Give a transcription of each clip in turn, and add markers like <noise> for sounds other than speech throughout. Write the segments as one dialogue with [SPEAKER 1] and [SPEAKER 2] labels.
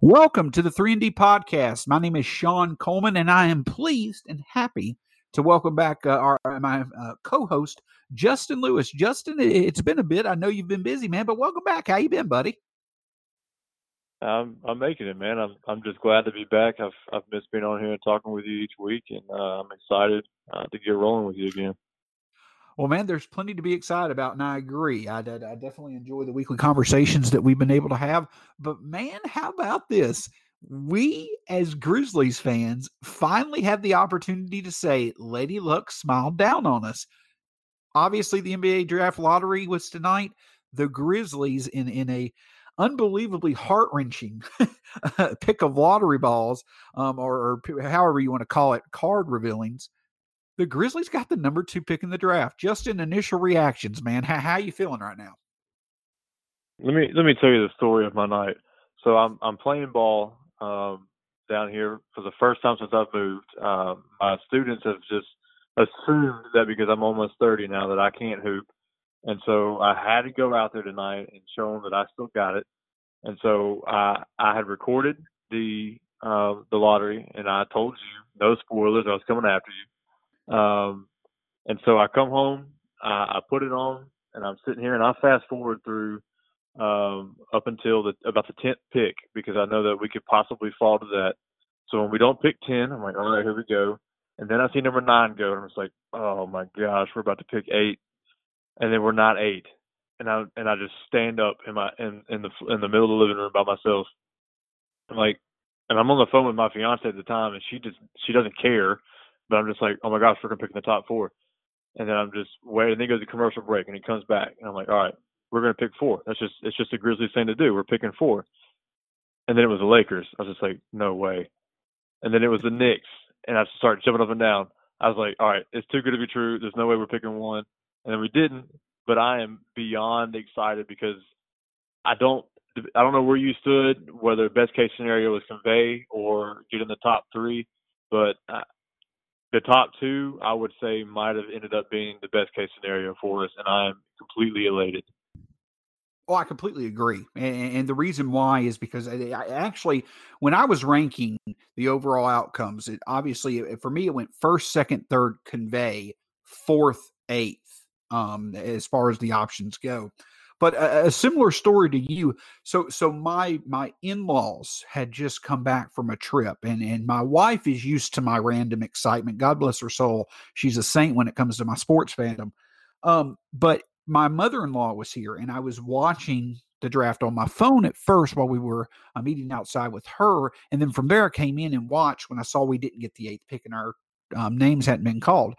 [SPEAKER 1] Welcome to the 3 &D podcast. My name is Sean Coleman and I am pleased and happy to welcome back uh, our my uh, co-host Justin Lewis. Justin, it's been a bit. I know you've been busy, man, but welcome back. How you been, buddy?
[SPEAKER 2] I'm I'm making it, man. I'm I'm just glad to be back. I've I've missed being on here and talking with you each week, and uh, I'm excited uh, to get rolling with you again.
[SPEAKER 1] Well, man, there's plenty to be excited about, and I agree. I, I, definitely enjoy the weekly conversations that we've been able to have. But, man, how about this? We, as Grizzlies fans, finally have the opportunity to say, Lady Luck smiled down on us. Obviously, the NBA draft lottery was tonight. The Grizzlies, in, in a unbelievably heart wrenching <laughs> pick of lottery balls, um, or, or however you want to call it, card revealings the Grizzlies got the number two pick in the draft. Just in initial reactions, man, how how you feeling right now?
[SPEAKER 2] Let me let me tell you the story of my night. So I'm I'm playing ball um, down here for the first time since I've moved. Um, my students have just assumed that because I'm almost 30 now that I can't hoop, and so I had to go out there tonight and show them that I still got it. And so I I had recorded the uh, the lottery, and I told you no spoilers. I was coming after you. Um, and so I come home, I, I put it on, and I'm sitting here, and I fast forward through um, up until the about the tenth pick because I know that we could possibly fall to that. So when we don't pick ten, I'm like, all right, here we go. And then I see number nine go, and I'm just like, oh my gosh, we're about to pick eight, and then we're not eight, and I and I just stand up in my in in the in the middle of the living room by myself. I'm like, and I'm on the phone with my fiance at the time, and she just she doesn't care but I'm just like, oh my gosh, we're gonna pick in the top four. And then I'm just waiting. And then he goes to commercial break, and he comes back, and I'm like, all right, we're gonna pick four. That's just it's just a Grizzlies thing to do. We're picking four. And then it was the Lakers. I was just like, no way. And then it was the Knicks, and I started jumping up and down. I was like, all right, it's too good to be true. There's no way we're picking one. And then we didn't. But I am beyond excited because I don't I don't know where you stood, whether best case scenario was convey or get in the top three, but the top two, I would say, might have ended up being the best case scenario for us, and I am completely elated.
[SPEAKER 1] Oh, I completely agree, and, and the reason why is because I, I, actually, when I was ranking the overall outcomes, it obviously for me it went first, second, third, convey, fourth, eighth, um, as far as the options go. But a, a, similar story to you. So so my my in-laws had just come back from a trip and and my wife is used to my random excitement. God bless her soul. She's a saint when it comes to my sports fandom. Um, but my mother-in-law was here and I was watching the draft on my phone at first while we were uh, meeting outside with her. And then from there, I came in and watched when I saw we didn't get the eighth pick and our um, names hadn't been called.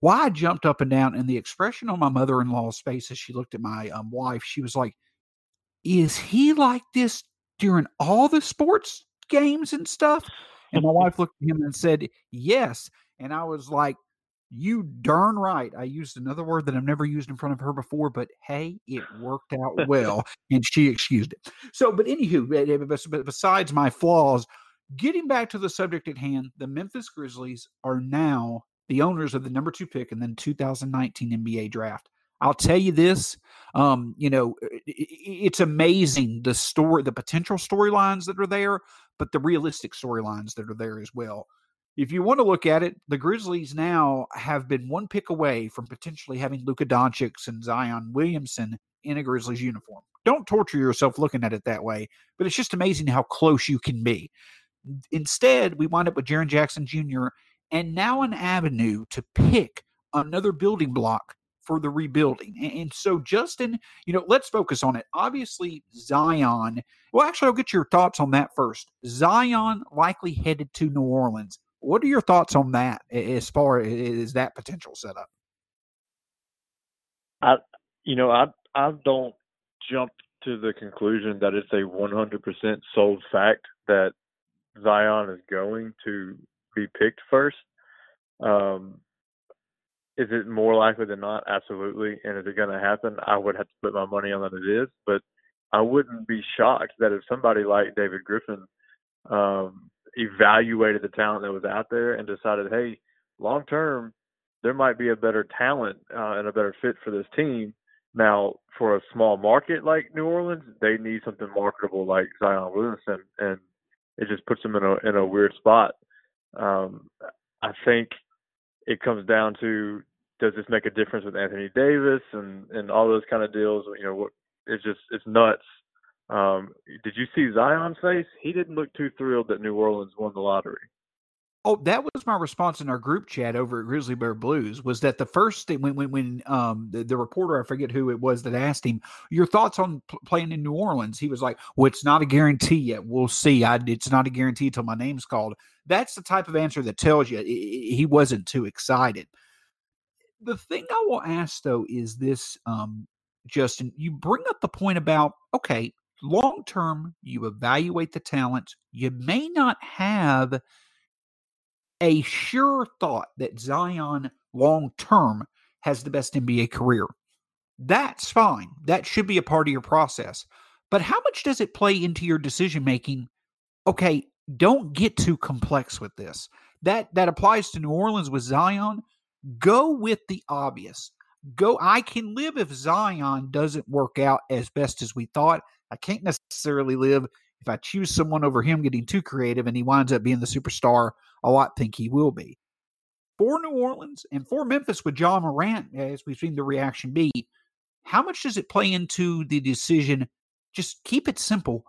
[SPEAKER 1] Why I jumped up and down, and the expression on my mother in law's face as she looked at my um, wife, she was like, Is he like this during all the sports games and stuff? And my wife looked at him and said, Yes. And I was like, You darn right. I used another word that I've never used in front of her before, but hey, it worked out well. and she excused it. So, but anywho, besides my flaws, getting back to the subject at hand, the Memphis Grizzlies are now the owners of the number two pick in the 2019 NBA draft. I'll tell you this, um, you know, it's amazing the story, the potential storylines that are there, but the realistic storylines that are there as well. If you want to look at it, the Grizzlies now have been one pick away from potentially having Luka Doncic and Zion Williamson in a Grizzlies uniform. Don't torture yourself looking at it that way, but it's just amazing how close you can be. Instead, we wind up with Jaren Jackson Jr and now an avenue to pick another building block for the rebuilding. And so, Justin, you know, let's focus on it. Obviously, Zion. Well, actually, I'll get your thoughts on that first. Zion likely headed to New Orleans. What are your thoughts on that as far as that potential setup?
[SPEAKER 2] I, you know, I I don't jump to the conclusion that it's a 100% sold fact that Zion is going to be picked first. Um, is it more likely than not? Absolutely. And is it going to happen? I would have to put my money on that it is. But I wouldn't be shocked that if somebody like David Griffin um, evaluated the talent that was out there and decided, hey, long term, there might be a better talent uh, and a better fit for this team. Now, for a small market like New Orleans, they need something marketable like Zion Williamson, and it just puts them in a in a weird spot. Um, I think it comes down to does this make a difference with Anthony Davis and and all those kind of deals? You know, what it's just it's nuts. Um, did you see Zion's face? He didn't look too thrilled that New Orleans won the lottery.
[SPEAKER 1] Oh, that was my response in our group chat over at Grizzly Bear Blues. Was that the first thing when when when um the, the reporter I forget who it was that asked him your thoughts on p- playing in New Orleans? He was like, "Well, it's not a guarantee yet. We'll see. I, it's not a guarantee until my name's called." That's the type of answer that tells you he wasn't too excited. The thing I will ask though is this, um, Justin. You bring up the point about okay, long term, you evaluate the talent. You may not have a sure thought that Zion long term has the best NBA career. That's fine. That should be a part of your process. But how much does it play into your decision making? Okay, don't get too complex with this. That that applies to New Orleans with Zion. Go with the obvious. Go I can live if Zion doesn't work out as best as we thought. I can't necessarily live if I choose someone over him getting too creative and he winds up being the superstar Oh, a lot think he will be. For New Orleans and for Memphis with John Morant, as we've seen the reaction be, how much does it play into the decision? Just keep it simple.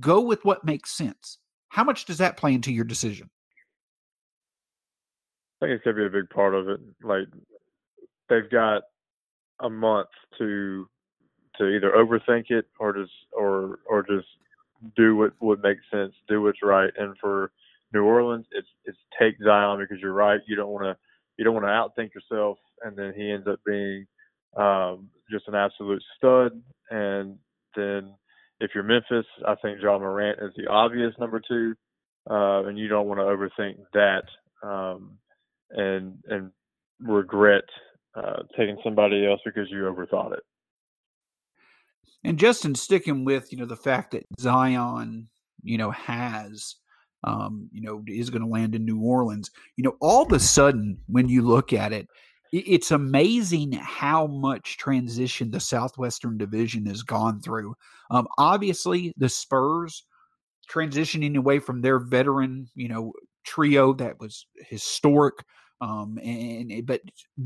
[SPEAKER 1] Go with what makes sense. How much does that play into your decision?
[SPEAKER 2] I think it's gonna be a big part of it. Like they've got a month to to either overthink it or just or or just do what what makes sense, do what's right. And for New Orleans, it's it's take Zion because you're right. You don't want to you don't want to outthink yourself, and then he ends up being um, just an absolute stud. And then if you're Memphis, I think Ja Morant is the obvious number two, uh, and you don't want to overthink that um, and and regret uh, taking somebody else because you overthought it.
[SPEAKER 1] And Justin sticking with you know the fact that Zion you know has um, you know, is going to land in New Orleans. You know, all of a sudden, when you look at it, it's amazing how much transition the Southwestern Division has gone through. Um, obviously, the Spurs transitioning away from their veteran, you know, trio that was historic, um, and but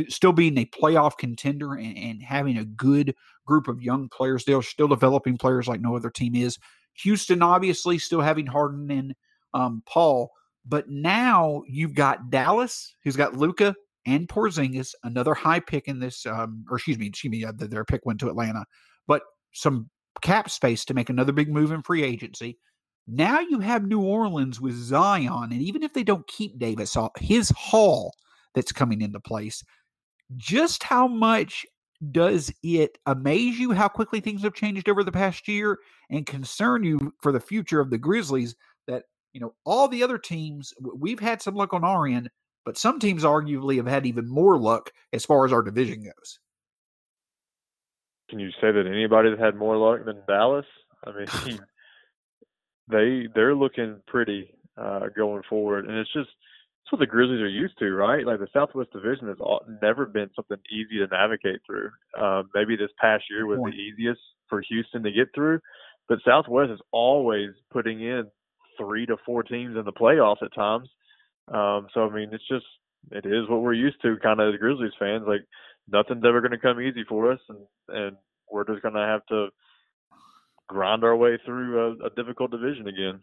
[SPEAKER 1] still being a playoff contender and, and having a good group of young players. They're still developing players like no other team is. Houston, obviously, still having Harden and um, Paul. But now you've got Dallas, who's got Luka and Porzingis, another high pick in this, um, or excuse me, excuse me, uh, their pick went to Atlanta, but some cap space to make another big move in free agency. Now you have New Orleans with Zion, and even if they don't keep Davis, his haul that's coming into place, just how much does it amaze you how quickly things have changed over the past year and concern you for the future of the Grizzlies you know, all the other teams, we've had some luck on our end, but some teams arguably have had even more luck as far as our division goes.
[SPEAKER 2] Can you say that anybody that had more luck than Dallas? I mean, <laughs> <laughs> they they're looking pretty uh, going forward, and it's just it's what the Grizzlies are used to, right? Like the Southwest Division has all, never been something easy to navigate through. Uh, maybe this past year was the easiest for Houston to get through, but Southwest is always putting in three to four teams in the playoffs at times. Um, so I mean, it's just it is what we're used to, kind of as Grizzlies fans. Like nothing's ever going to come easy for us, and and we're just going to have to grind our way through a, a difficult division again.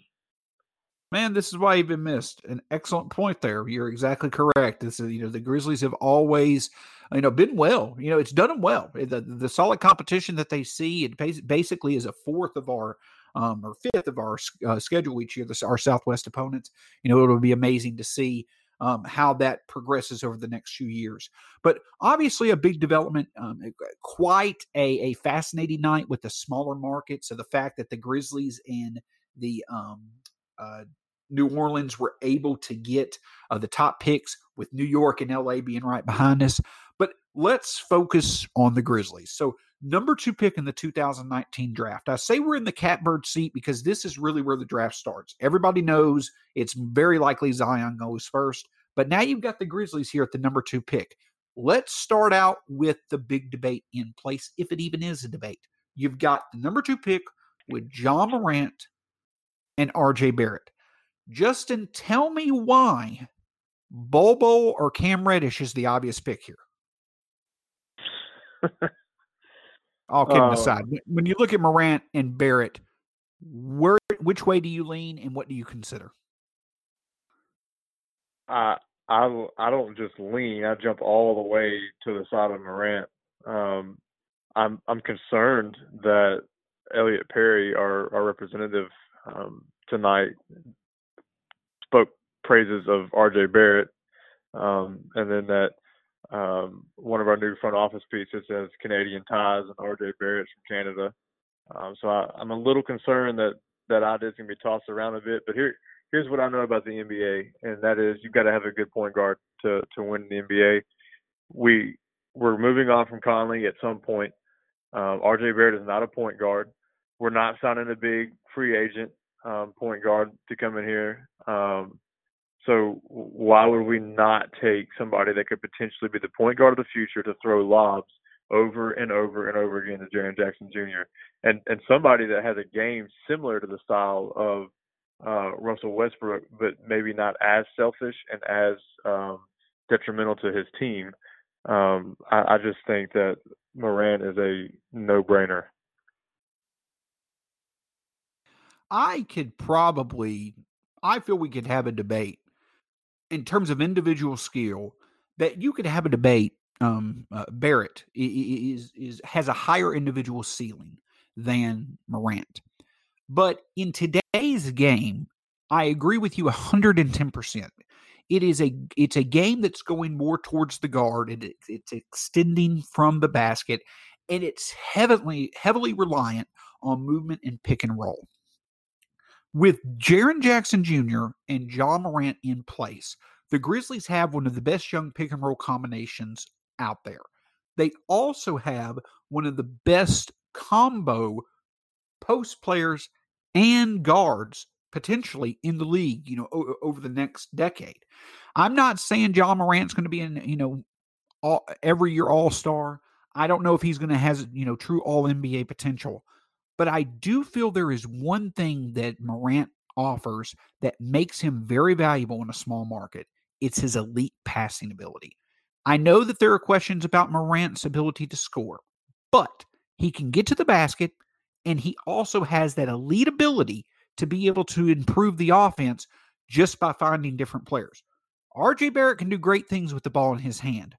[SPEAKER 1] Man, this is why you've been missed. An excellent point there. You're exactly correct. This is, you know, the Grizzlies have always, you know, been well. You know, it's done them well. The, the solid competition that they see, it basically is a fourth of our um, or fifth of our uh, schedule each year, this, our Southwest opponents. You know, it'll be amazing to see um, how that progresses over the next few years. But obviously, a big development, um, quite a, a, fascinating night with the smaller markets. So the fact that the Grizzlies and the um, uh, New Orleans were able to get uh, the top picks with New York and LA being right behind us. But let's focus on the Grizzlies. So number two pick in the 2019 draft. I say we're in the catbird seat because this is really where the draft starts. Everybody knows it's very likely Zion goes first, but now you've got the Grizzlies here at the number two pick. Let's start out with the big debate in place, if it even is a debate. You've got the number two pick with John Morant and RJ Barrett. Justin, tell me why Bol or Cam Reddish is the obvious pick here. <laughs> All kidding uh, aside, when you look at Morant and Barrett, where which way do you lean, and what do you consider?
[SPEAKER 2] I I I don't just lean; I jump all the way to the side of Morant. Um, I'm I'm concerned that Elliot Perry, our our representative um, tonight, spoke praises of R.J. Barrett, um, and then that um, one of our new front office pieces says Canadian ties and R.J. Barrett's from Canada. Um, so I, am a little concerned that that idea is going to be tossed around a bit. But here here's what I know about the NBA, and that is you've got to have a good point guard to to win the NBA. We we're moving on from Conley at some point. Um, R.J. Barrett is not a point guard. We're not signing a big free agent um, point guard to come in here. Um, so why would we not take somebody that could potentially be the point guard of the future to throw lobs over and over and over again to Jaren Jackson Jr. and and somebody that has a game similar to the style of uh, Russell Westbrook, but maybe not as selfish and as um, detrimental to his team. Um, I, I just think that Morant is a no-brainer.
[SPEAKER 1] I could probably, I feel we could have a debate in terms of individual skill that you could have a debate. Um, uh, Barrett is is has a higher individual ceiling than Morant, but in today's game, I agree with you hundred and ten percent. It is a it's a game that's going more towards the guard. It, it's extending from the basket, and it's heavily heavily reliant on movement and pick and roll. With Jaren Jackson Jr. and John Morant in place, the Grizzlies have one of the best young pick and roll combinations out there. They also have one of the best combo post players and guards potentially in the league, you know, o- over the next decade. I'm not saying John Morant's going to be in, you know, all, every year All Star. I don't know if he's going to has, you know, true All NBA potential, but I do feel there is one thing that Morant offers that makes him very valuable in a small market. It's his elite passing ability. I know that there are questions about Morant's ability to score, but he can get to the basket and he also has that elite ability to be able to improve the offense just by finding different players. RJ Barrett can do great things with the ball in his hand.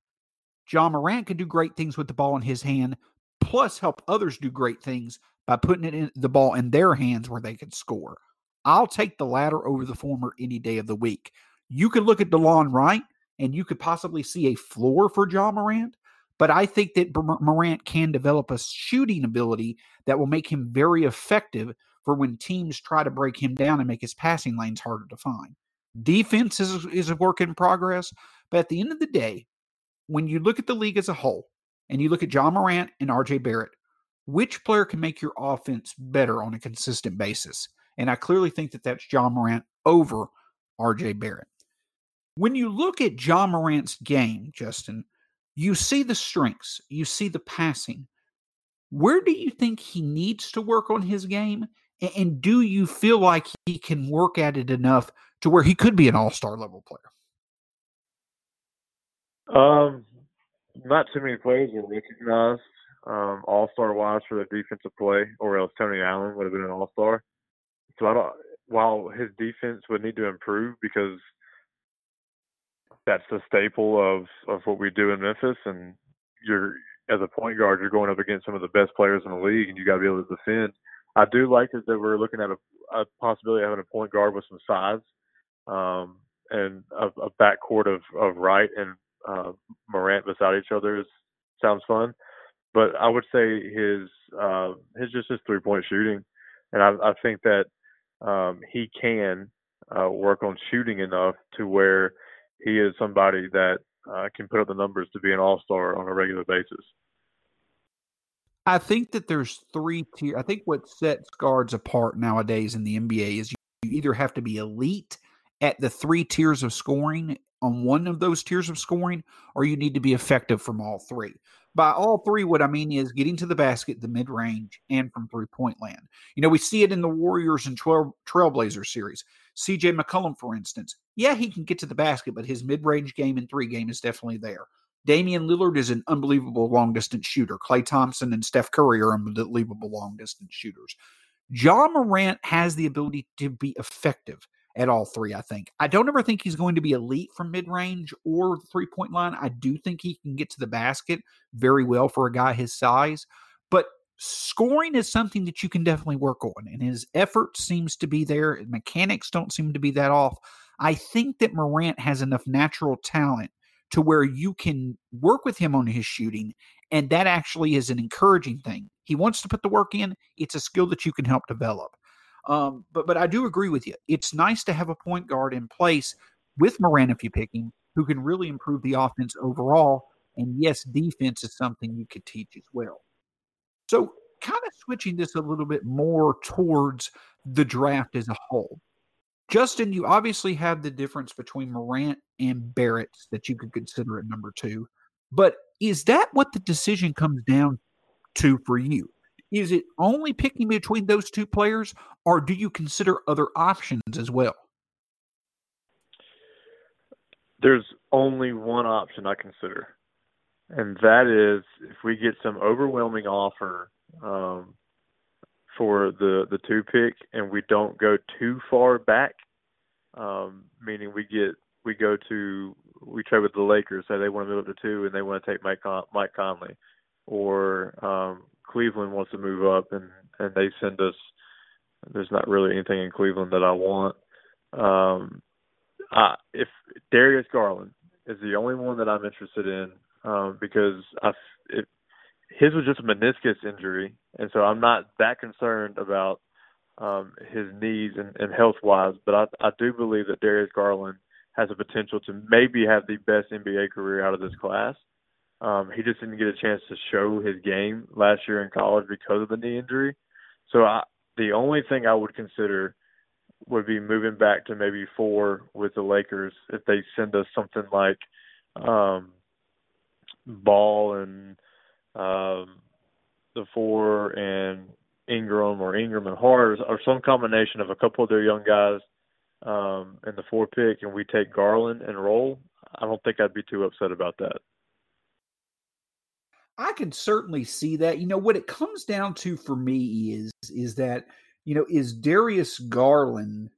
[SPEAKER 1] John Morant can do great things with the ball in his hand, plus help others do great things by putting it in the ball in their hands where they can score. I'll take the latter over the former any day of the week. You could look at Delon Wright and you could possibly see a floor for John Morant, but I think that Morant can develop a shooting ability that will make him very effective for when teams try to break him down and make his passing lanes harder to find. Defense is, is a work in progress, but at the end of the day, when you look at the league as a whole and you look at John Morant and RJ Barrett, which player can make your offense better on a consistent basis? And I clearly think that that's John Morant over RJ Barrett. When you look at John Morant's game, Justin, you see the strengths, you see the passing. Where do you think he needs to work on his game? And do you feel like he can work at it enough to where he could be an all star level player?
[SPEAKER 2] Um, not too many players are recognized um, All Star wise for the defensive play, or else Tony Allen would have been an All Star. So I don't. While his defense would need to improve because that's the staple of of what we do in Memphis, and you're as a point guard, you're going up against some of the best players in the league, and you got to be able to defend. I do like that we're looking at a, a possibility of having a point guard with some size, um, and a, a backcourt of of Wright and uh, Morant beside each other is sounds fun but I would say his uh, his just his three point shooting, and I, I think that um, he can uh, work on shooting enough to where he is somebody that uh, can put up the numbers to be an all star on a regular basis.
[SPEAKER 1] I think that there's three tier. I think what sets guards apart nowadays in the NBA is you, you either have to be elite at the three tiers of scoring on one of those tiers of scoring, or you need to be effective from all three. By all three, what I mean is getting to the basket, the mid range, and from three point land. You know, we see it in the Warriors and Trail, Trailblazer series. CJ McCollum, for instance, yeah, he can get to the basket, but his mid range game and three game is definitely there. Damian Lillard is an unbelievable long distance shooter. Klay Thompson and Steph Curry are unbelievable long distance shooters. Ja Morant has the ability to be effective at all three, I think. I don't ever think he's going to be elite from mid range or three point line. I do think he can get to the basket very well for a guy his size, but scoring is something that you can definitely work on, and his effort seems to be there. Mechanics don't seem to be that off. I think that Morant has enough natural talent to where you can work with him on his shooting, and that actually is an encouraging thing. He wants to put the work in. It's a skill that you can help develop. Um, but but I do agree with you. It's nice to have a point guard in place with Morant if you pick him, who can really improve the offense overall. And yes, defense is something you could teach as well. So kind of switching this a little bit more towards the draft as a whole. Justin, you obviously have the difference between Morant and Barrett that you could consider at number two. But is that what the decision comes down to for you? Is it only picking between those two players, or do you consider other options as well?
[SPEAKER 2] There's only one option I consider, and that is if we get some overwhelming offer um, for the the two pick, and we don't go too far back, um, meaning we get we go to we trade with the Lakers, say they want to move up to two, and they want to take Mike Con- Mike Conley, or um, Cleveland wants to move up and and they send us. There's not really anything in Cleveland that I want. Um, I, if Darius Garland is the only one that I'm interested in um, because I, it, his was just a meniscus injury, and so I'm not that concerned about um, his knees and, and health wise. But I, I do believe that Darius Garland has a potential to maybe have the best NBA career out of this class. Um, he just didn't get a chance to show his game last year in college because of the knee injury. So I, the only thing I would consider would be moving back to maybe four with the Lakers if they send us something like um, Ball and um, the four and Ingram or Ingram and Hart or some combination of a couple of their young guys um, in the four pick, and we take Garland and roll. I don't think I'd be too upset about that.
[SPEAKER 1] I can certainly see that. You know, what it comes down to for me is is that, you know, is Darius Garland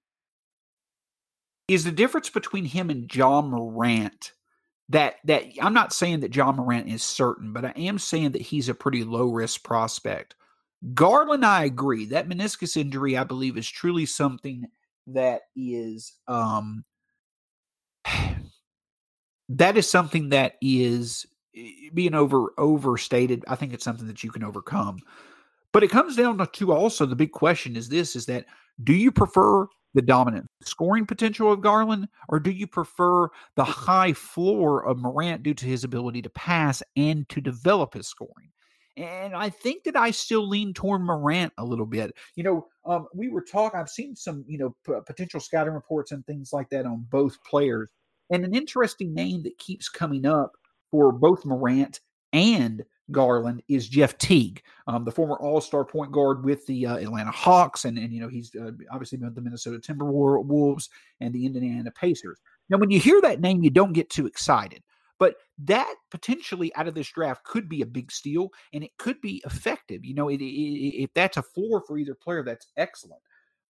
[SPEAKER 1] is the difference between him and John Morant that that I'm not saying that John Morant is certain, but I am saying that he's a pretty low risk prospect. Garland, I agree. That meniscus injury, I believe, is truly something that is um <sighs> that is something that is being over overstated. I think it's something that you can overcome. But it comes down to also the big question is this is that do you prefer the dominant scoring potential of Garland or do you prefer the high floor of Morant due to his ability to pass and to develop his scoring? And I think that I still lean toward Morant a little bit. You know, um, we were talking, I've seen some, you know, p- potential scouting reports and things like that on both players. And an interesting name that keeps coming up for both Morant and Garland is Jeff Teague, um, the former All Star point guard with the uh, Atlanta Hawks, and and you know he's uh, obviously been with the Minnesota Timberwolves and the Indiana Pacers. Now, when you hear that name, you don't get too excited, but that potentially out of this draft could be a big steal, and it could be effective. You know, it, it, if that's a floor for either player, that's excellent.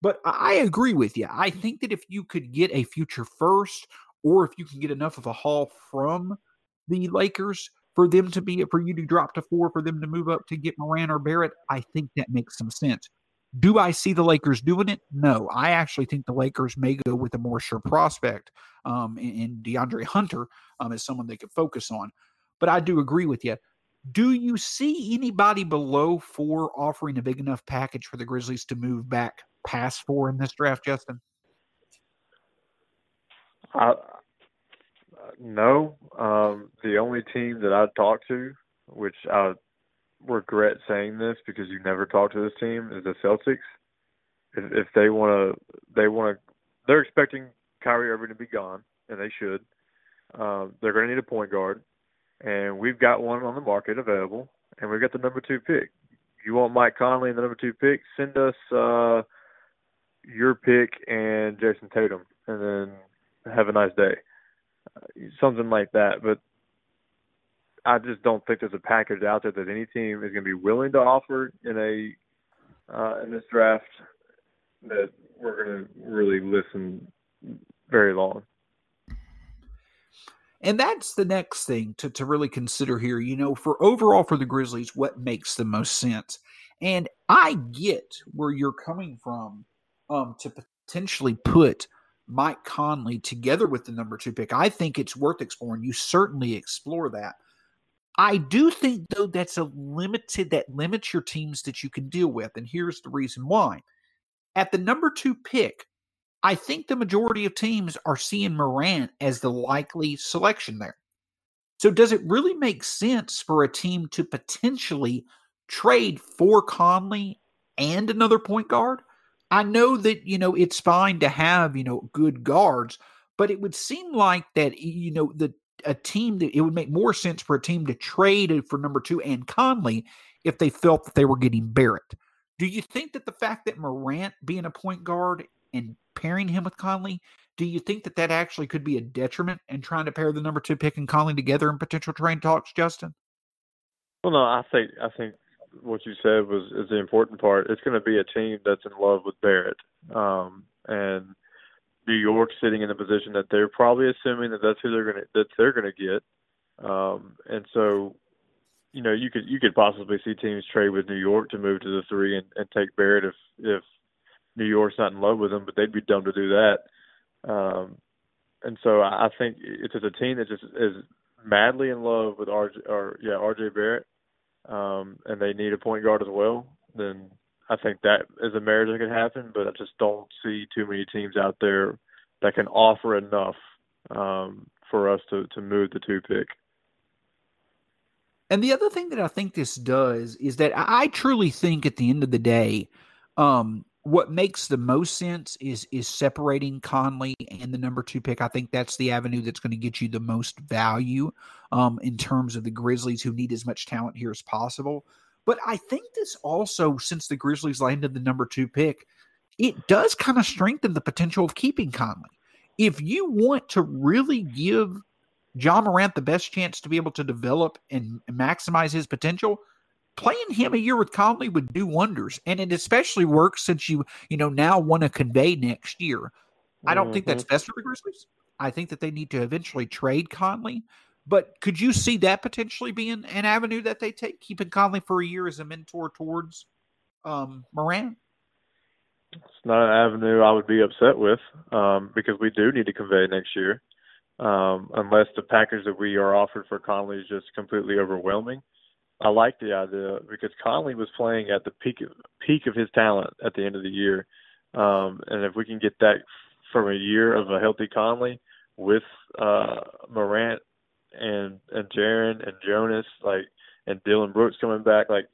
[SPEAKER 1] But I agree with you. I think that if you could get a future first, or if you can get enough of a haul from the Lakers for them to be for you to drop to four for them to move up to get Moran or Barrett, I think that makes some sense. Do I see the Lakers doing it? No. I actually think the Lakers may go with a more sure prospect um, in DeAndre Hunter um, as someone they could focus on. But I do agree with you. Do you see anybody below four offering a big enough package for the Grizzlies to move back past four in this draft, Justin?
[SPEAKER 2] No. Um, the only team that I'd talk to, which I regret saying this because you never talk to this team, is the Celtics. If, if they want to, they want to. They're expecting Kyrie Irving to be gone, and they should. Um, they're going to need a point guard. and we've got one on the market available, and we've got the number two pick. You want Mike Conley and the number two pick? Send us uh, your pick and Jayson Tatum, and then have a nice day. Something like that. But I just don't think there's a package out there that any team is going to be willing to offer in a uh, in this draft that we're going to really listen very long.
[SPEAKER 1] And that's the next thing to, to really consider here. You know, for overall for the Grizzlies, what makes the most sense? And I get where you're coming from um, to potentially put Mike Conley together with the number two pick. I think it's worth exploring. You certainly explore that. I do think though that's a limited that limits your teams that you can deal with, and here's the reason why. At the number two pick, I think the majority of teams are seeing Morant as the likely selection there. So, does it really make sense for a team to potentially trade for Conley and another point guard? I know that, you know, it's fine to have, you know, good guards, but it would seem like that, you know, the a team that it would make more sense for a team to trade for number two and Conley if they felt that they were getting Barrett. Do you think that the fact that Morant being a point guard and pairing him with Conley, do you think that that actually could be a detriment in trying to pair the number two pick and Conley together in potential trade talks, Justin?
[SPEAKER 2] Well, no, I think I think what you said was is the important part. It's going to be a team that's in love with Barrett, um, and New York sitting in the position that they're probably assuming that that's who they're going to that they're going to get, um, and so you know you could you could possibly see teams trade with New York to move to the three and, and take Barrett if if New York's not in love with him, but they'd be dumb to do that. Um, and so I think it's just a team that just is madly in love with RJ or yeah RJ Barrett, um, and they need a point guard as well. Then I think that is a marriage that could happen, but I just don't see too many teams out there that can offer enough um, for us to to move the two pick.
[SPEAKER 1] And the other thing that I think this does is that I truly think at the end of the day, um, what makes the most sense is is separating Conley and the number two pick. I think that's the avenue that's going to get you the most value um, in terms of the Grizzlies who need as much talent here as possible. But I think this also, since the Grizzlies landed the number two pick, it does kind of strengthen the potential of keeping Conley. If you want to really give John Morant the best chance to be able to develop and maximize his potential, playing him a year with Conley would do wonders. And it especially works since you, you know, now want to convey next year. I don't think that's mm-hmm. best for the Grizzlies. I think that they need to eventually trade Conley. But could you see that potentially being an avenue that they take, keeping Conley for a year as a mentor towards um, Morant?
[SPEAKER 2] It's not an avenue I would be upset with um, because we do need to convey next year. Um, unless the package that we are offered for Conley is just completely overwhelming. I like the idea because Conley was playing at the peak of, peak of his talent at the end of the year, um, and if we can get that from a year of a healthy Conley with uh, Morant and and Jaren and Jonas, like and Dillon Brooks coming back, like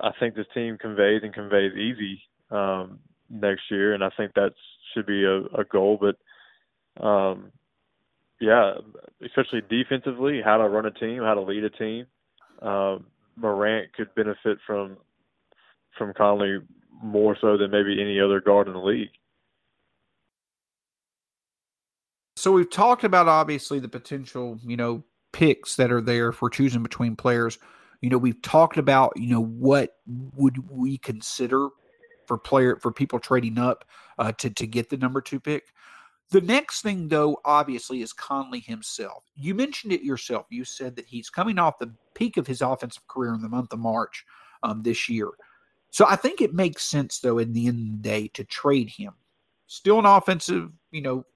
[SPEAKER 2] I think this team conveys and conveys easy um, next year, and I think that should be a, a goal. But um, yeah, especially defensively, how to run a team, how to lead a team um, Morant could benefit from from Conley more so than maybe any other guard in the league.
[SPEAKER 1] So we've talked about obviously the potential, you know, picks that are there for choosing between players. You know, we've talked about, you know, what would we consider for player for people trading up uh, to to get the number two pick. The next thing, though, obviously, is Conley himself. You mentioned it yourself. You said that he's coming off the peak of his offensive career in the month of March um, this year. So I think it makes sense, though, in the end of the day, to trade him. Still an offensive, you know,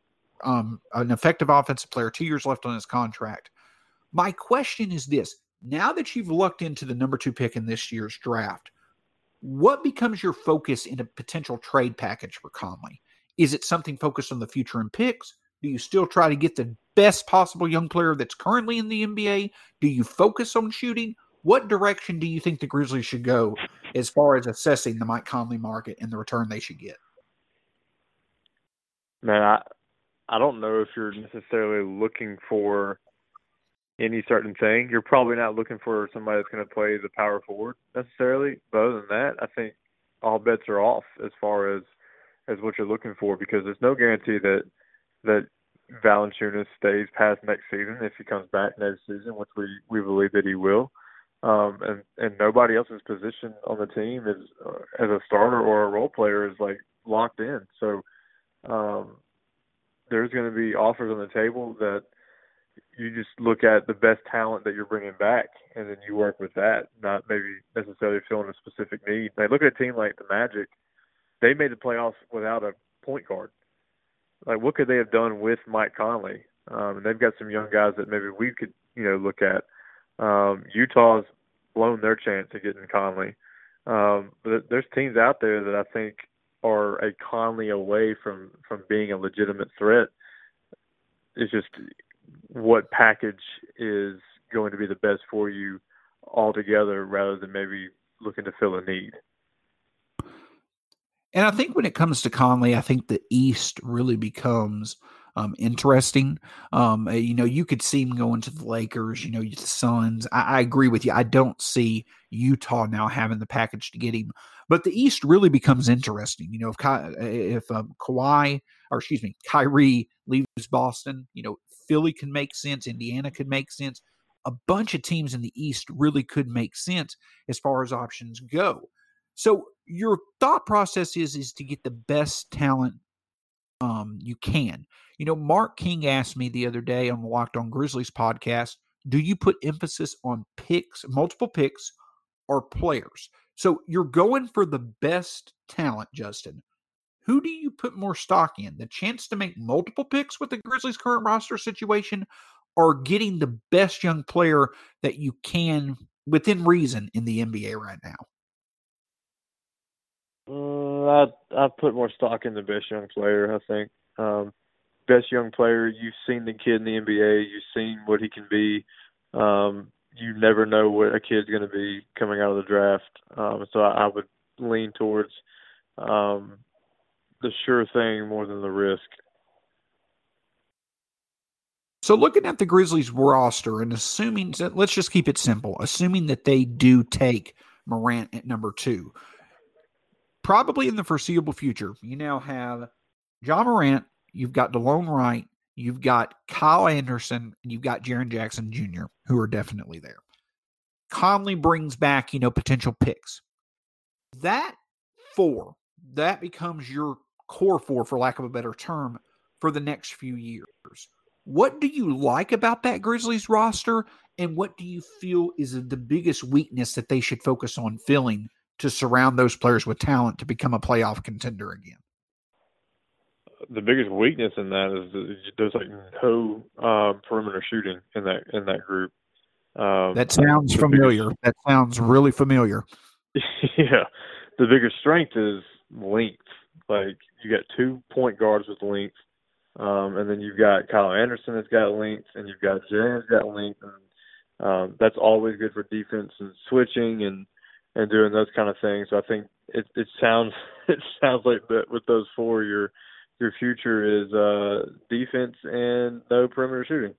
[SPEAKER 1] um, an effective offensive player, two years left on his contract. My question is this now that you've looked into the number two pick in this year's draft, what becomes your focus in a potential trade package for Conley? Is it something focused on the future and picks? Do you still try to get the best possible young player that's currently in the NBA? Do you focus on shooting? What direction do you think the Grizzlies should go as far as assessing the Mike Conley market and the return they should get?
[SPEAKER 2] Man, I I don't know if you're necessarily looking for any certain thing, you're probably not looking for somebody that's going to play the power forward necessarily. But other than that, I think all bets are off as far as as what you're looking for because there's no guarantee that that Valanciunas stays past next season if he comes back next season, which we we believe that he will. Um, and and nobody else's position on the team is uh, as a starter or a role player is like locked in. So um, there's going to be offers on the table that you just look at the best talent that you're bringing back, and then you work with that, not maybe necessarily filling a specific need. Like look at a team like the Magic; they made the playoffs without a point guard. Like what could they have done with Mike Conley? Um, and they've got some young guys that maybe we could, you know, look at. Um, Utah's blown their chance of getting Conley. Um, but there's teams out there that I think are a Conley away from from being a legitimate threat. It's just what package is going to be the best for you altogether, rather than maybe looking to fill a need.
[SPEAKER 1] And I think when it comes to Conley, I think the East really becomes um, interesting. Um, you know, you could see him going to the Lakers, you know, the Suns. I, I, agree with you. I don't see Utah now having the package to get him. But the East really becomes interesting. You know, if if um, Kawhi or excuse me, Kyrie leaves Boston, you know, Philly can make sense. Indiana could make sense. A bunch of teams in the East really could make sense as far as options go. So your thought process is is to get the best talent um, you can. You know, Mark King asked me the other day on the Locked On Grizzlies podcast, do you put emphasis on picks, multiple picks, or players? So you're going for the best talent, Justin. Who do you put more stock in? The chance to make multiple picks with the Grizzlies' current roster situation, or getting the best young player that you can within reason in the NBA right now?
[SPEAKER 2] Uh, I I put more stock in the best young player. I think um, best young player. You've seen the kid in the NBA. You've seen what he can be. Um, you never know what a kid's going to be coming out of the draft. Um, so I, I would lean towards um, the sure thing more than the risk.
[SPEAKER 1] So, looking at the Grizzlies roster and assuming, let's just keep it simple, assuming that they do take Morant at number two, probably in the foreseeable future, you now have John Morant, you've got Delon Wright, you've got Kyle Anderson, and you've got Jaren Jackson Jr., who are definitely there. Conley brings back, you know, potential picks. That four, that becomes your core four, for lack of a better term, for the next few years. What do you like about that Grizzlies roster? And what do you feel is the biggest weakness that they should focus on filling to surround those players with talent to become a playoff contender again?
[SPEAKER 2] The biggest weakness in that is there's like no uh, perimeter shooting in that in that group.
[SPEAKER 1] Um, that sounds familiar. Biggest, that sounds really familiar. <laughs>
[SPEAKER 2] Yeah, the biggest strength is length. Like you got two point guards with length, um, and then you've got Kyle Anderson that's got length, and you've got James got length, and um, that's always good for defense and switching and and doing those kind of things. So I think it it sounds <laughs> it sounds like that with those four, your your future is uh, defense and no perimeter shooting.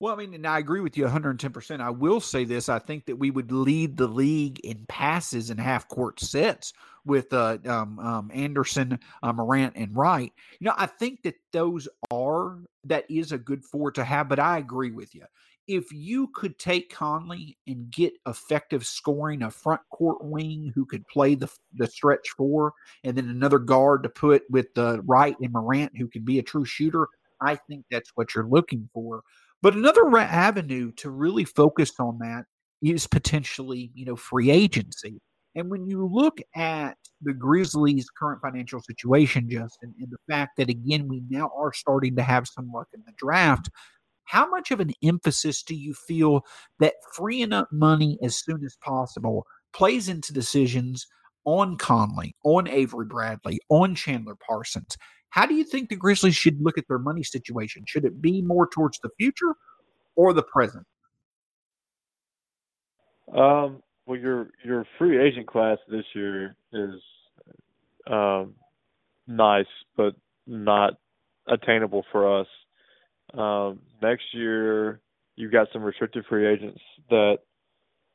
[SPEAKER 1] Well, I mean, and I agree with you 110%. I will say this I think that we would lead the league in passes and half court sets with uh, um, um, Anderson, uh, Morant, and Wright. You know, I think that those are, that is a good four to have, but I agree with you if you could take Conley and get effective scoring, a front court wing who could play the the stretch four, and then another guard to put with the Wright and Morant who can be a true shooter, I think that's what you're looking for. But another avenue to really focus on that is potentially, you know, free agency. And when you look at the Grizzlies' current financial situation, Justin, and the fact that again we now are starting to have some luck in the draft, how much of an emphasis do you feel that freeing up money as soon as possible plays into decisions on Conley, on Avery Bradley, on Chandler Parsons? How do you think the Grizzlies should look at their money situation? Should it be more towards the future or the present?
[SPEAKER 2] Um, well, your your free agent class this year is um, nice, but not attainable for us Um, next year, you've got some restricted free agents that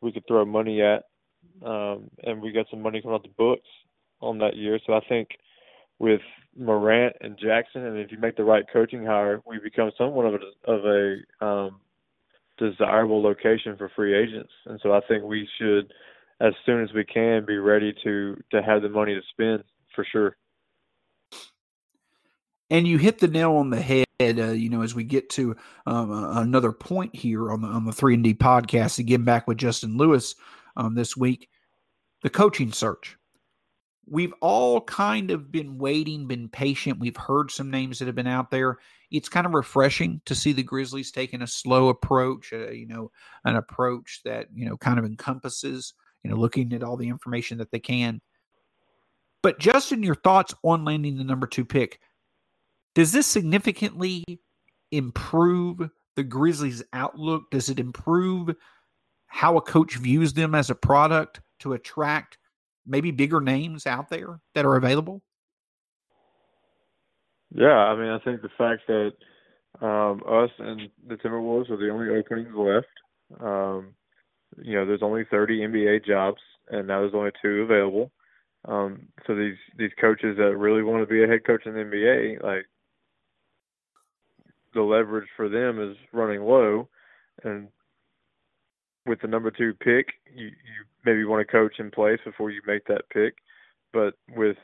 [SPEAKER 2] we could throw money at, um, and we got some money coming out the books on that year. So I think with Morant and Jackson, and if you make the right coaching hire, we become somewhat of a, of a um, desirable location for free agents. And so I think we should, as soon as we can, be ready to to have the money to spend for sure.
[SPEAKER 1] And you hit the nail on the head. Uh, you know, as we get to um, another point here on the on the three and D podcast, again back with Justin Lewis um, this week, the coaching search. We've all kind of been waiting, been patient. We've heard some names that have been out there. It's kind of refreshing to see the Grizzlies taking a slow approach. Uh, you know, an approach that you know kind of encompasses you know looking at all the information that they can. But Justin, your thoughts on landing the number two pick? Does this significantly improve the Grizzlies' outlook? Does it improve how a coach views them as a product to attract maybe bigger names out there that are available?
[SPEAKER 2] Yeah, I mean, I think the fact that um, us and the Timberwolves are the only openings left. Um, you know, there's only 30 NBA jobs, and now there's only two available. Um, so these these coaches that really want to be a head coach in the NBA, like the leverage for them is running low, and with the number two pick, you, you maybe want to coach in place before you make that pick. But with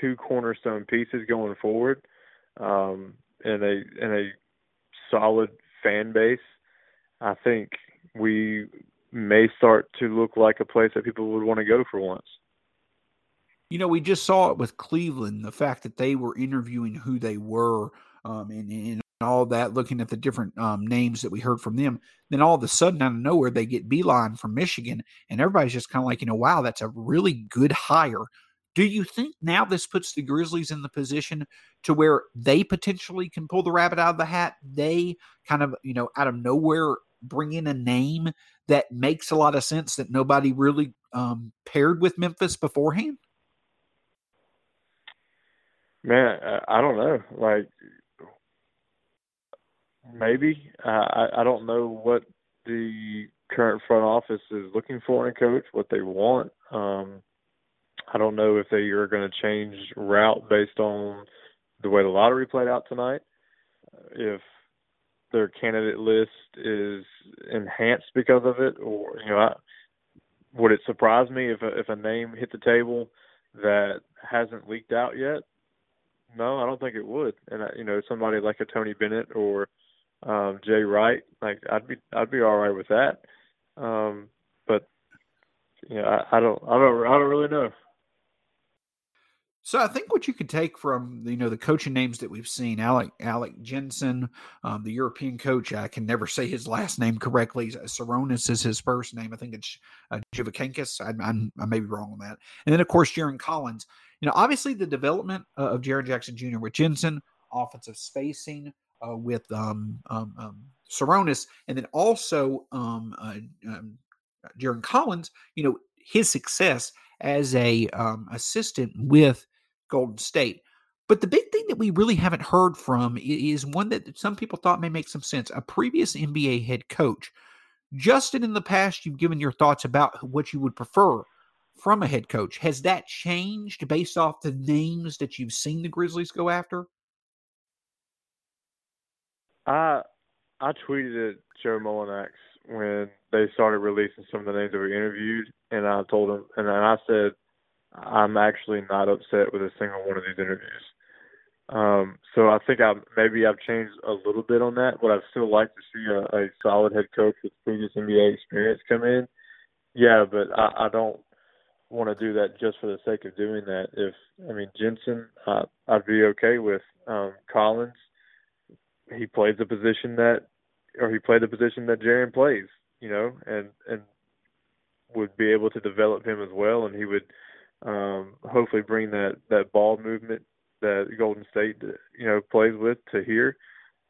[SPEAKER 2] two cornerstone pieces going forward, um, and a and a solid fan base, I think we may start to look like a place that people would want to go for once.
[SPEAKER 1] You know, we just saw it with Cleveland, the fact that they were interviewing who they were um, and, all that, looking at the different um, names that we heard from them. Then all of a sudden, out of nowhere, they get Beilein from Michigan, and everybody's just kind of like, you know, wow, that's a really good hire. Do you think now this puts the Grizzlies in the position to where they potentially can pull the rabbit out of the hat? They kind of, you know, out of nowhere bring in a name that makes a lot of sense that nobody really um, paired with Memphis beforehand?
[SPEAKER 2] Man, I don't know. Like maybe. Uh, I I don't know what the current front office is looking for in a coach, what they want. Um, I don't know if they are going to change route based on the way the lottery played out tonight. If their candidate list is enhanced because of it, or you know, I, would it surprise me if a, if a name hit the table that hasn't leaked out yet? No, I don't think it would. And you know, somebody like a Tony Bennett or um, Jay Wright. Like I'd be I'd be all right with that. Um, but you know, I, I don't I don't I don't really know.
[SPEAKER 1] So I think what you could take from you know the coaching names that we've seen, Alex Alex Jensen, um, the European coach. I can never say his last name correctly. Sarunas is his first name. I think it's uh, Jivakankis. I, I may be wrong on that. And then of course Jarron Collins. You know, obviously the development uh, of Jaren Jackson Jr. with Jensen, offensive spacing, uh, with um, um, um, Sarunas, and then also um, uh, um, Jarron Collins. You know his success as a um, assistant with Golden State. But the big thing that we really haven't heard from is one that some people thought may make some sense. A previous NBA head coach. Justin, in the past, you've given your thoughts about what you would prefer from a head coach. Has that changed based off the names that you've seen the Grizzlies go after?
[SPEAKER 2] I I tweeted at Joe Mullinax when they started releasing some of the names that we interviewed, and I told him, and I said, I'm actually not upset with a single one of these interviews. Um, so I think I maybe I've changed a little bit on that, but I'd still like to see a, a solid head coach with previous NBA experience come in. Yeah, but I, I don't want to do that just for the sake of doing that. If I mean Jensen, uh, I'd be okay with um, Collins he plays the position that, or he played the position that Jaren plays, you know, and and would be able to develop him as well, and he would um, hopefully bring that that ball movement that Golden State, you know, plays with to here.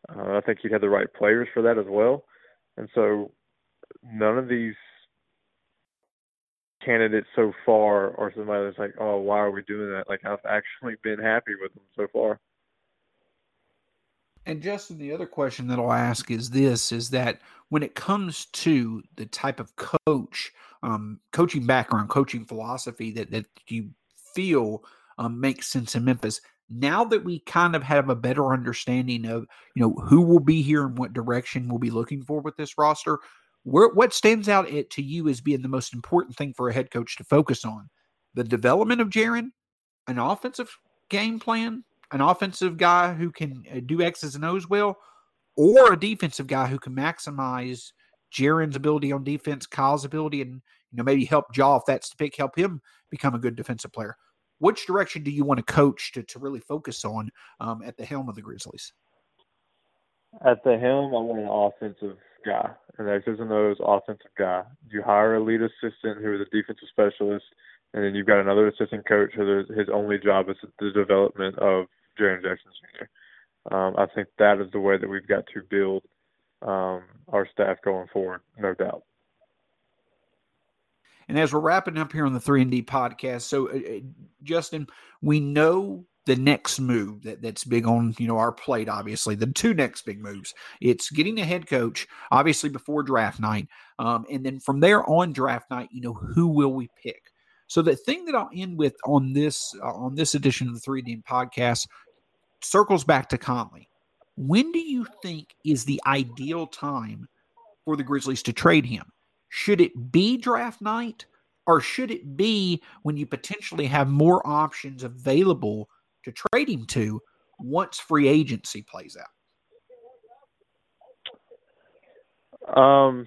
[SPEAKER 2] Uh, I think he'd have the right players for that as well, and so none of these candidates so far are somebody that's like, oh, why are we doing that? Like I've actually been happy with them so far
[SPEAKER 1] And Justin, the other question that I'll ask is this: is that when it comes to the type of coach, um, coaching background, coaching philosophy that that you feel um, makes sense in Memphis, now that we kind of have a better understanding of you know who will be here and what direction we'll be looking for with this roster, where, what stands out to you as being the most important thing for a head coach to focus on? The development of Jaren, an offensive game plan, an offensive guy who can uh, do X's and O's well, or a defensive guy who can maximize Jaren's ability on defense, Kyle's ability, and you know maybe help Ja if that's the pick, help him become a good defensive player. Which direction do you want to coach to, to really focus on um, at the helm of the Grizzlies?
[SPEAKER 2] At the helm, I want an offensive guy, an X's and O's offensive guy. You hire a lead assistant who is a defensive specialist, and then you've got another assistant coach who his only job is the development of Jaren Jackson Jr. Um, I think that is the way that we've got to build um, our staff going forward, no doubt.
[SPEAKER 1] And as we're wrapping up here on the 3 and D podcast, so uh, uh, Justin, we know the next move that, that's big on you know our plate obviously the two next big moves it's getting a head coach obviously before draft night um, and then from there on draft night you know who will we pick so the thing that i'll end with on this uh, on this edition of the 3d podcast circles back to conley when do you think is the ideal time for the grizzlies to trade him should it be draft night or should it be when you potentially have more options available to trade him to once free agency plays
[SPEAKER 2] out? Um,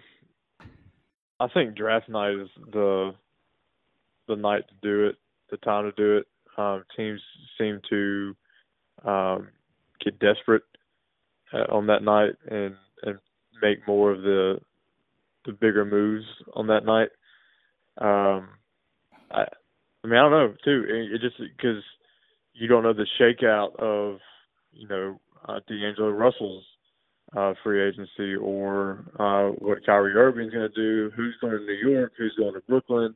[SPEAKER 2] I think draft night is the the night to do it, the time to do it. Um, teams seem to um, get desperate uh, on that night and and make more of the the bigger moves on that night. Um, I, I mean, I don't know too. It, it just because you don't know the shakeout of you know uh, D'Angelo Russell's uh, free agency or uh, what Kyrie Irving's going to do, who's going to New York, who's going to Brooklyn.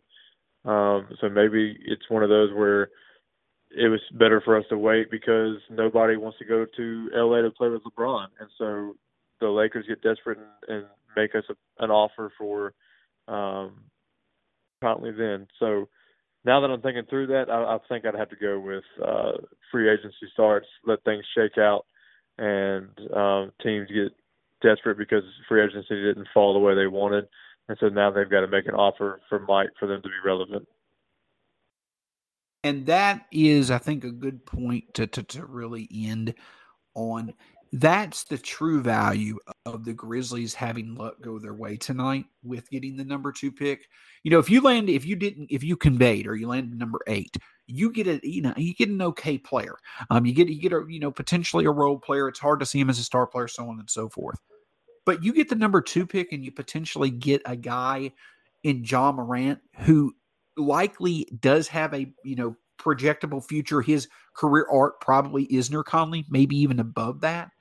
[SPEAKER 2] Um, so maybe it's one of those where it was better for us to wait because nobody wants to go to LA to play with LeBron, and so the Lakers get desperate and, and make us a, an offer for um, Conley then. So now that I'm thinking through that, I, I think I'd have to go with uh, free agency starts, let things shake out, and um, teams get desperate because free agency didn't fall the way they wanted, and so now they've got to make an offer for Mike for them to be relevant.
[SPEAKER 1] And that is, I think, a good point to to, to really end on that's the true value of the Grizzlies having luck go their way tonight with getting the number two pick. You know, if you land, if you didn't, if you conveyed or you landed number eight, you get a, you know, you get an okay player. Um, you get, you get a, you know, potentially a role player. It's hard to see him as a star player, so on and so forth. But you get the number two pick and you potentially get a guy in Ja Morant who likely does have a, you know, projectable future. His career arc probably Isner Conley, maybe even above that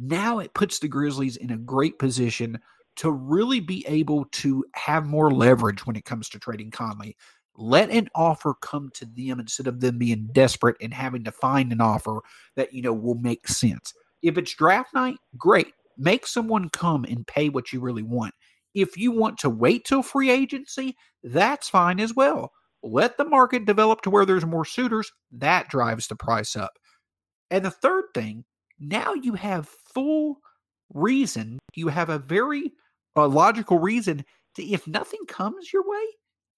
[SPEAKER 1] now it puts the Grizzlies in a great position to really be able to have more leverage when it comes to trading Conley. Let an offer come to them instead of them being desperate and having to find an offer that you know will make sense. If it's draft night, great. Make someone come and pay what you really want. If you want to wait till free agency, that's fine as well. Let the market develop to where there's more suitors. That drives the price up. And the third thing now you have full reason, you have a very uh, logical reason to, if nothing comes your way,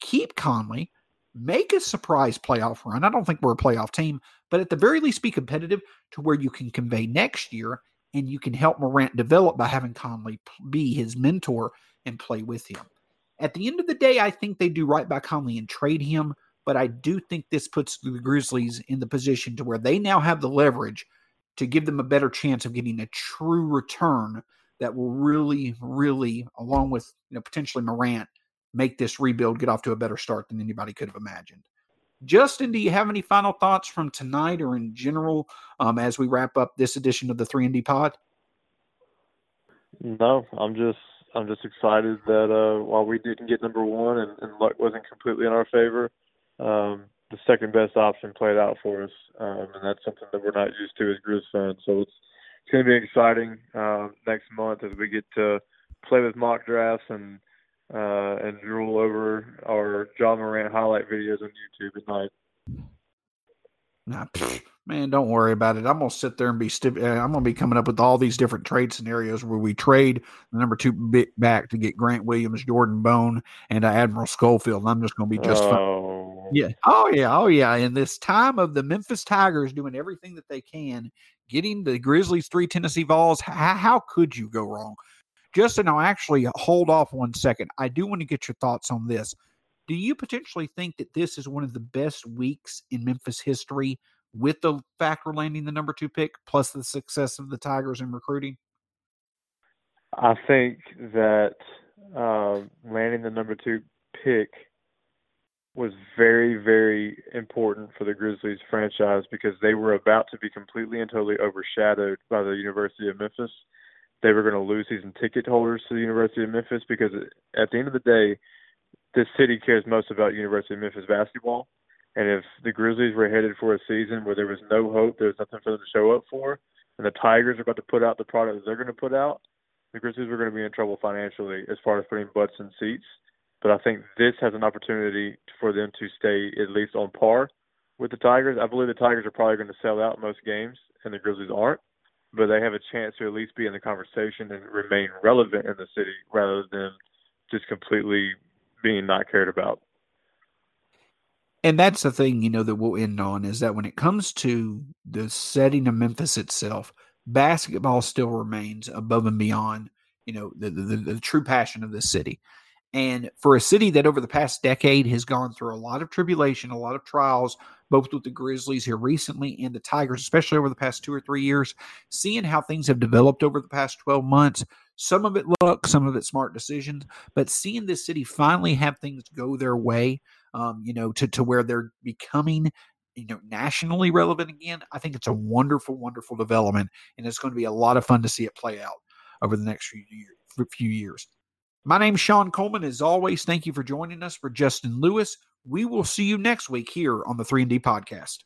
[SPEAKER 1] keep Conley, make a surprise playoff run. I don't think we're a playoff team, but at the very least, be competitive to where you can convey next year and you can help Morant develop by having Conley be his mentor and play with him. At the end of the day, I think they do right by Conley and trade him, but I do think this puts the Grizzlies in the position to where they now have the leverage to give them a better chance of getting a true return that will really, really, along with you know potentially Morant, make this rebuild get off to a better start than anybody could have imagined. Justin, do you have any final thoughts from tonight or in general um, as we wrap up this edition of the Three and D Pod?
[SPEAKER 2] No, I'm just I'm just excited that uh, while we didn't get number one and, and luck wasn't completely in our favor, um, the second best option played out for us, um, and that's something that we're not used to as Grizz fans. So it's it's going to be exciting uh, next month as we get to play with mock drafts and uh, and drool over our Ja Morant highlight videos on YouTube at night.
[SPEAKER 1] Nah, man, don't worry about it. I'm gonna sit there and be stiff. Uh, I'm gonna be coming up with all these different trade scenarios where we trade the number two bit back to get Grant Williams, Jordan Bone, and uh, Admiral Schofield. And I'm just gonna be just oh. fine. Yeah. Oh yeah. Oh yeah. In this time of the Memphis Tigers doing everything that they can, getting the Grizzlies three Tennessee Vols, how, how could you go wrong? Justin, I'll actually hold off one second. I do want to get your thoughts on this. Do you potentially think that this is one of the best weeks in Memphis history with the factor landing the number two pick plus the success of the Tigers in recruiting?
[SPEAKER 2] I think that uh, landing the number two pick was very, very important for the Grizzlies franchise because they were about to be completely and totally overshadowed by the University of Memphis. They were going to lose season ticket holders to the University of Memphis because at the end of the day, this city cares most about University of Memphis basketball. And if the Grizzlies were headed for a season where there was no hope, there was nothing for them to show up for, and the Tigers are about to put out the product that they're going to put out, the Grizzlies were going to be in trouble financially as far as putting butts in seats. But I think this has an opportunity for them to stay at least on par with the Tigers. I believe the Tigers are probably going to sell out most games, and the Grizzlies aren't. But they have a chance to at least be in the conversation and remain relevant in the city rather than just completely being not cared about.
[SPEAKER 1] And that's the thing, you know, that we'll end on is that when it comes to the setting of Memphis itself, basketball still remains above and beyond, you know, the, the, the true passion of the city. And for a city that over the past decade has gone through a lot of tribulation, a lot of trials, both with the Grizzlies here recently and the Tigers, especially over the past two or three years, seeing how things have developed over the past 12 months, some of it luck, some of it smart decisions, but seeing this city finally have things go their way, um, you know, to, to where they're becoming you know nationally relevant again i think it's a wonderful wonderful development and it's going to be a lot of fun to see it play out over the next few years few years my name's Sean Coleman. As always, thank you for joining us. For Justin Lewis, we will see you next week here on the 3 and D podcast.